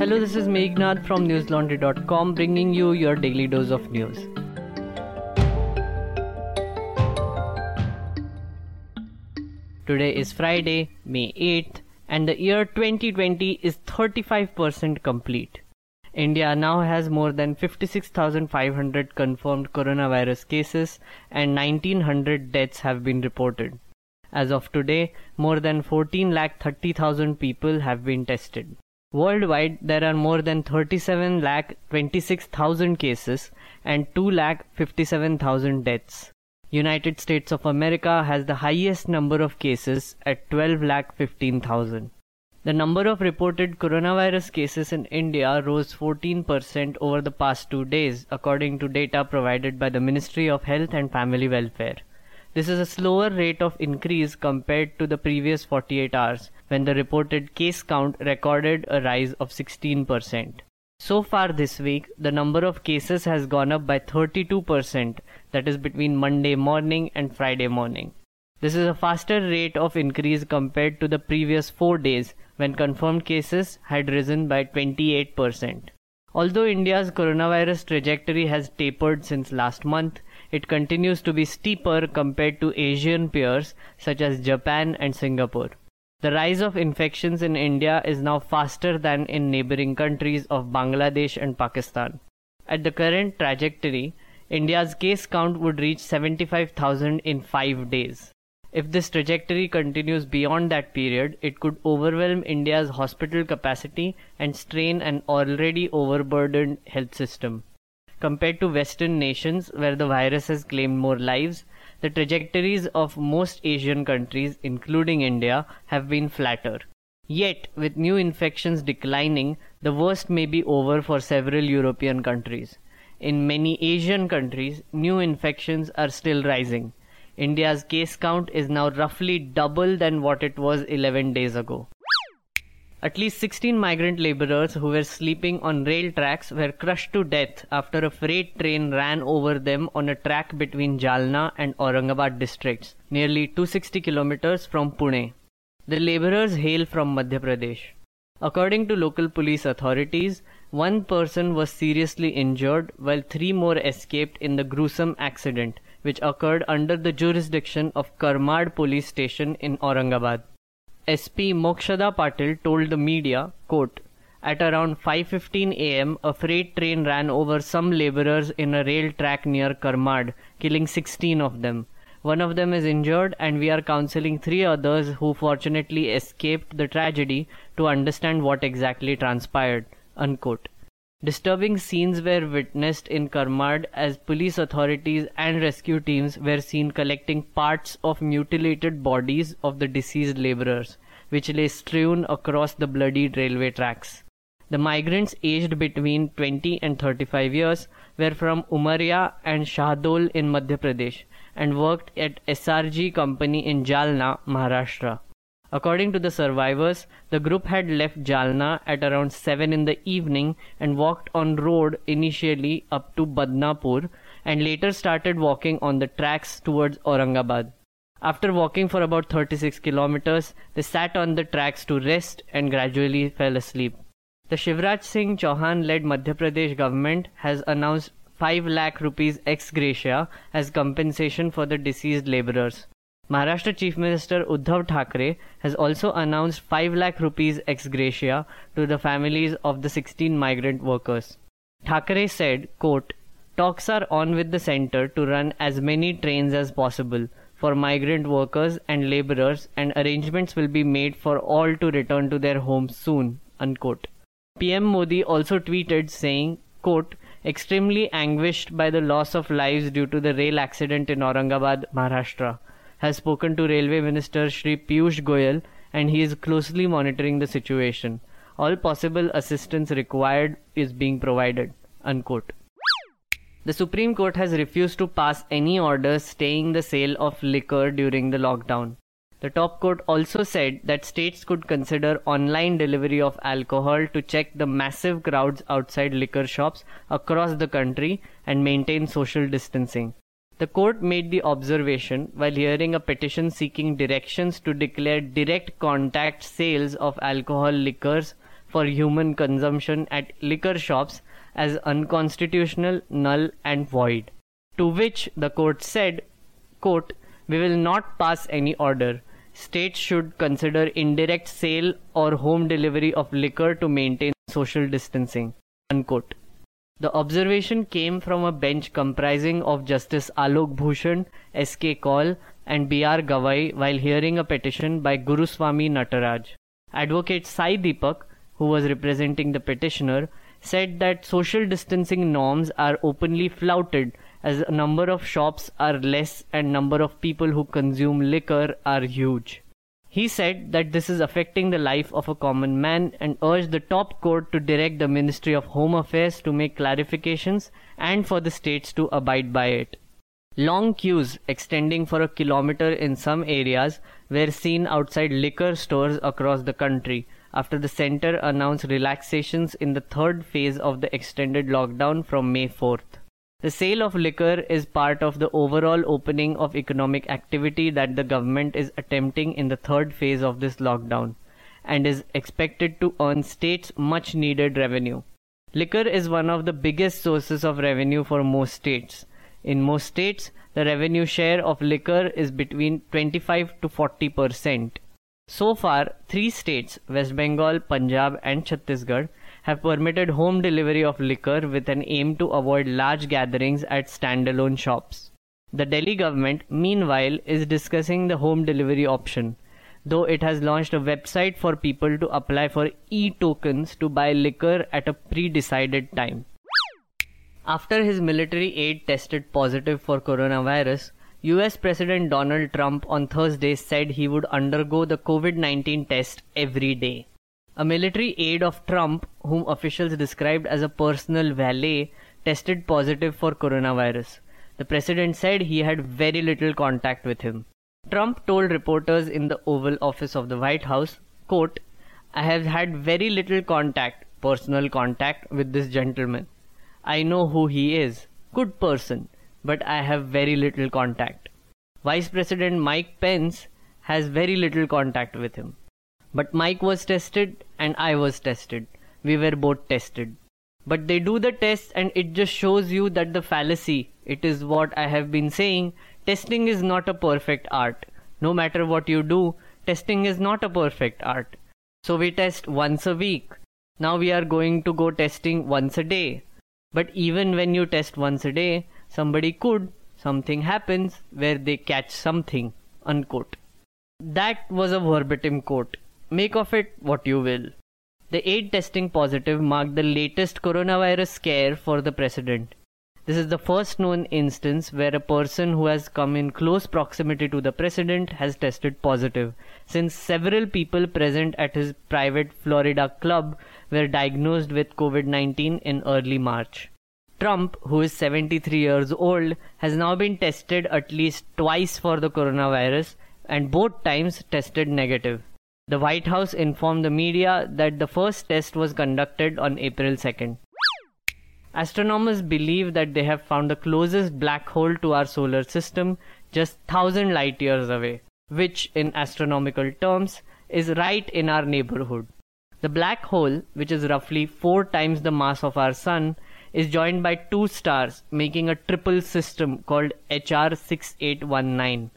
Hello, this is Meghnad from newslaundry.com bringing you your daily dose of news. Today is Friday, May 8th, and the year 2020 is 35% complete. India now has more than 56,500 confirmed coronavirus cases and 1900 deaths have been reported. As of today, more than 14 lakh 30,000 people have been tested. Worldwide, there are more than 37 lakh 26,000 cases and 2 lakh 57,000 deaths. United States of America has the highest number of cases at 12 lakh 15,000. The number of reported coronavirus cases in India rose 14% over the past two days, according to data provided by the Ministry of Health and Family Welfare. This is a slower rate of increase compared to the previous 48 hours, when the reported case count recorded a rise of 16%. So far this week, the number of cases has gone up by 32%, that is between Monday morning and Friday morning. This is a faster rate of increase compared to the previous four days when confirmed cases had risen by 28%. Although India's coronavirus trajectory has tapered since last month, it continues to be steeper compared to Asian peers such as Japan and Singapore. The rise of infections in India is now faster than in neighboring countries of Bangladesh and Pakistan. At the current trajectory, India's case count would reach 75,000 in 5 days. If this trajectory continues beyond that period, it could overwhelm India's hospital capacity and strain an already overburdened health system. Compared to Western nations where the virus has claimed more lives, the trajectories of most Asian countries, including India, have been flatter. Yet, with new infections declining, the worst may be over for several European countries. In many Asian countries, new infections are still rising. India's case count is now roughly double than what it was 11 days ago. At least 16 migrant laborers who were sleeping on rail tracks were crushed to death after a freight train ran over them on a track between Jalna and Aurangabad districts, nearly 260 kilometers from Pune. The laborers hail from Madhya Pradesh. According to local police authorities, one person was seriously injured while three more escaped in the gruesome accident which occurred under the jurisdiction of Karmad police station in Aurangabad. SP Mokshada Patil told the media, quote, at around 5:15 a.m., a freight train ran over some laborers in a rail track near Karmad, killing 16 of them. One of them is injured, and we are counseling three others who fortunately escaped the tragedy to understand what exactly transpired. Unquote. Disturbing scenes were witnessed in Karmad as police authorities and rescue teams were seen collecting parts of mutilated bodies of the deceased laborers, which lay strewn across the bloodied railway tracks. The migrants aged between 20 and 35 years were from Umaria and Shahdol in Madhya Pradesh and worked at SRG company in Jalna, Maharashtra. According to the survivors, the group had left Jalna at around 7 in the evening and walked on road initially up to Badnapur and later started walking on the tracks towards Aurangabad. After walking for about 36 kilometers, they sat on the tracks to rest and gradually fell asleep. The Shivraj Singh Chauhan led Madhya Pradesh government has announced 5 lakh rupees ex gratia as compensation for the deceased laborers. Maharashtra Chief Minister Uddhav Thackeray has also announced 5 lakh rupees ex gratia to the families of the 16 migrant workers. Thackeray said, quote, Talks are on with the center to run as many trains as possible for migrant workers and laborers and arrangements will be made for all to return to their homes soon. Unquote. PM Modi also tweeted saying, quote, extremely anguished by the loss of lives due to the rail accident in Aurangabad, Maharashtra has spoken to Railway Minister Shri Piyush Goyal and he is closely monitoring the situation. All possible assistance required is being provided. Unquote. The Supreme Court has refused to pass any orders staying the sale of liquor during the lockdown. The top court also said that states could consider online delivery of alcohol to check the massive crowds outside liquor shops across the country and maintain social distancing. The court made the observation while hearing a petition seeking directions to declare direct contact sales of alcohol liquors for human consumption at liquor shops as unconstitutional, null, and void. To which the court said, quote, We will not pass any order. States should consider indirect sale or home delivery of liquor to maintain social distancing. Unquote. The observation came from a bench comprising of Justice Ashok Bhushan, S.K. Kaul, and B.R. Gavai while hearing a petition by Guruswamy Nataraj. Advocate Sai Deepak, who was representing the petitioner, said that social distancing norms are openly flouted as a number of shops are less and number of people who consume liquor are huge. He said that this is affecting the life of a common man and urged the top court to direct the Ministry of Home Affairs to make clarifications and for the states to abide by it. Long queues extending for a kilometer in some areas were seen outside liquor stores across the country after the center announced relaxations in the third phase of the extended lockdown from May 4th. The sale of liquor is part of the overall opening of economic activity that the government is attempting in the third phase of this lockdown and is expected to earn states much needed revenue. Liquor is one of the biggest sources of revenue for most states. In most states, the revenue share of liquor is between 25 to 40 percent. So far, three states, West Bengal, Punjab, and Chhattisgarh, have permitted home delivery of liquor with an aim to avoid large gatherings at standalone shops. The Delhi government, meanwhile, is discussing the home delivery option, though it has launched a website for people to apply for e tokens to buy liquor at a pre decided time. After his military aide tested positive for coronavirus, US President Donald Trump on Thursday said he would undergo the COVID 19 test every day. A military aide of Trump, whom officials described as a personal valet, tested positive for coronavirus. The president said he had very little contact with him. Trump told reporters in the Oval Office of the White House, quote, I have had very little contact, personal contact, with this gentleman. I know who he is. Good person. But I have very little contact. Vice President Mike Pence has very little contact with him. But Mike was tested and I was tested. We were both tested. But they do the test and it just shows you that the fallacy, it is what I have been saying, testing is not a perfect art. No matter what you do, testing is not a perfect art. So we test once a week. Now we are going to go testing once a day. But even when you test once a day, somebody could, something happens where they catch something. Unquote. That was a verbatim quote. Make of it what you will. The aide testing positive marked the latest coronavirus scare for the president. This is the first known instance where a person who has come in close proximity to the president has tested positive, since several people present at his private Florida club were diagnosed with COVID 19 in early March. Trump, who is 73 years old, has now been tested at least twice for the coronavirus and both times tested negative. The White House informed the media that the first test was conducted on April 2nd. Astronomers believe that they have found the closest black hole to our solar system just 1000 light years away, which in astronomical terms is right in our neighborhood. The black hole, which is roughly 4 times the mass of our sun, is joined by two stars, making a triple system called HR 6819.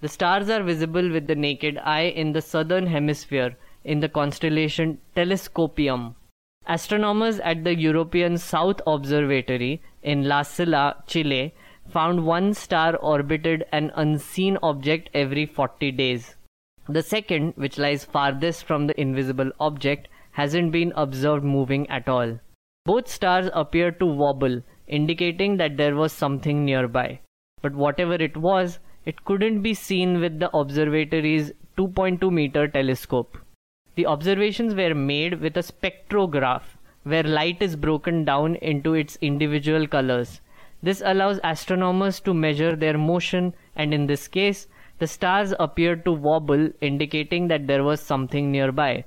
The stars are visible with the naked eye in the southern hemisphere in the constellation Telescopium. Astronomers at the European South Observatory in La Silla, Chile, found one star orbited an unseen object every 40 days. The second, which lies farthest from the invisible object, hasn't been observed moving at all. Both stars appear to wobble, indicating that there was something nearby. But whatever it was, it couldn't be seen with the observatory's 2.2 meter telescope. The observations were made with a spectrograph where light is broken down into its individual colors. This allows astronomers to measure their motion, and in this case, the stars appeared to wobble, indicating that there was something nearby.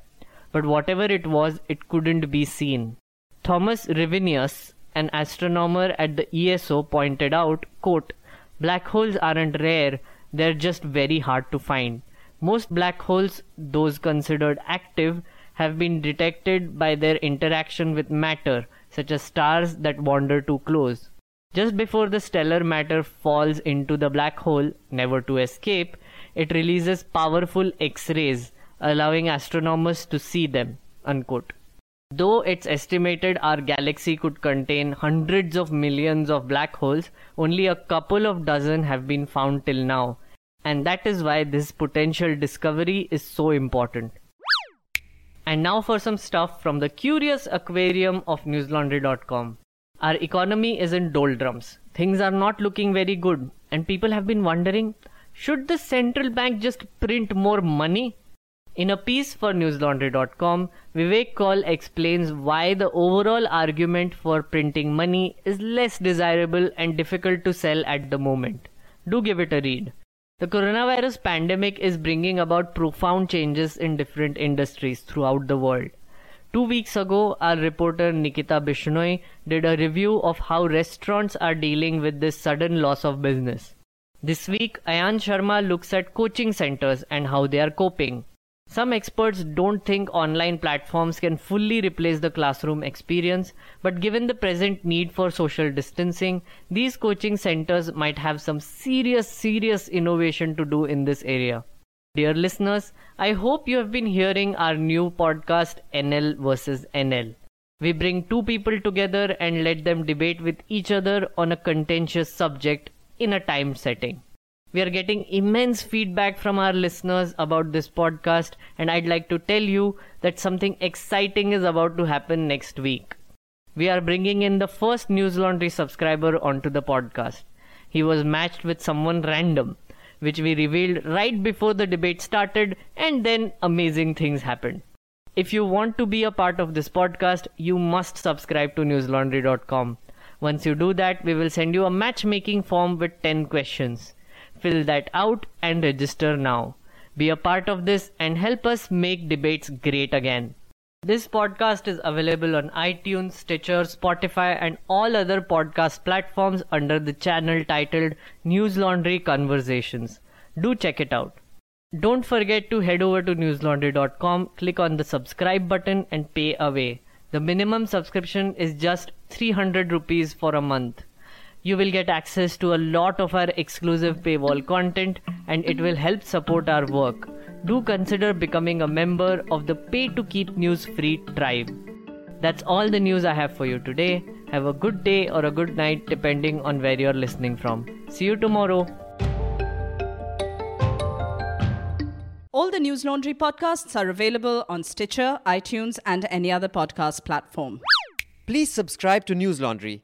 But whatever it was, it couldn't be seen. Thomas Rivinius, an astronomer at the ESO, pointed out, quote, Black holes aren't rare, they're just very hard to find. Most black holes, those considered active, have been detected by their interaction with matter, such as stars that wander too close. Just before the stellar matter falls into the black hole, never to escape, it releases powerful X rays, allowing astronomers to see them. Unquote. Though it's estimated our galaxy could contain hundreds of millions of black holes, only a couple of dozen have been found till now. And that is why this potential discovery is so important. And now for some stuff from the curious aquarium of newslaundry.com. Our economy is in doldrums. Things are not looking very good, and people have been wondering should the central bank just print more money? In a piece for newslaundry.com, Vivek Kaul explains why the overall argument for printing money is less desirable and difficult to sell at the moment. Do give it a read. The coronavirus pandemic is bringing about profound changes in different industries throughout the world. Two weeks ago, our reporter Nikita Bishnoi did a review of how restaurants are dealing with this sudden loss of business. This week, Ayan Sharma looks at coaching centers and how they are coping. Some experts don't think online platforms can fully replace the classroom experience, but given the present need for social distancing, these coaching centers might have some serious, serious innovation to do in this area. Dear listeners, I hope you have been hearing our new podcast NL versus NL. We bring two people together and let them debate with each other on a contentious subject in a time setting. We are getting immense feedback from our listeners about this podcast, and I'd like to tell you that something exciting is about to happen next week. We are bringing in the first News Laundry subscriber onto the podcast. He was matched with someone random, which we revealed right before the debate started, and then amazing things happened. If you want to be a part of this podcast, you must subscribe to newslaundry.com. Once you do that, we will send you a matchmaking form with 10 questions. Fill that out and register now. Be a part of this and help us make debates great again. This podcast is available on iTunes, Stitcher, Spotify, and all other podcast platforms under the channel titled News Laundry Conversations. Do check it out. Don't forget to head over to newslaundry.com, click on the subscribe button, and pay away. The minimum subscription is just 300 rupees for a month you will get access to a lot of our exclusive paywall content and it will help support our work. Do consider becoming a member of the Pay to Keep News Free tribe. That's all the news I have for you today. Have a good day or a good night depending on where you're listening from. See you tomorrow. All the News Laundry podcasts are available on Stitcher, iTunes, and any other podcast platform. Please subscribe to News Laundry